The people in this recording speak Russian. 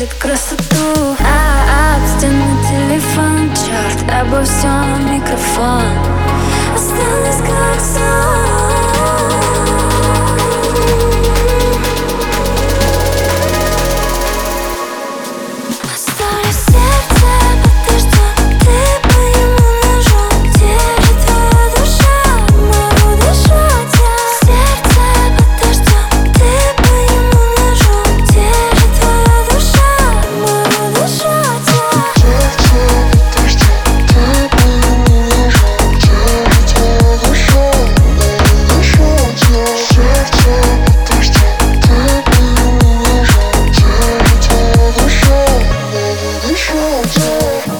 видит красоту. А об стены телефон, черт, обо всем микрофон. Осталось culture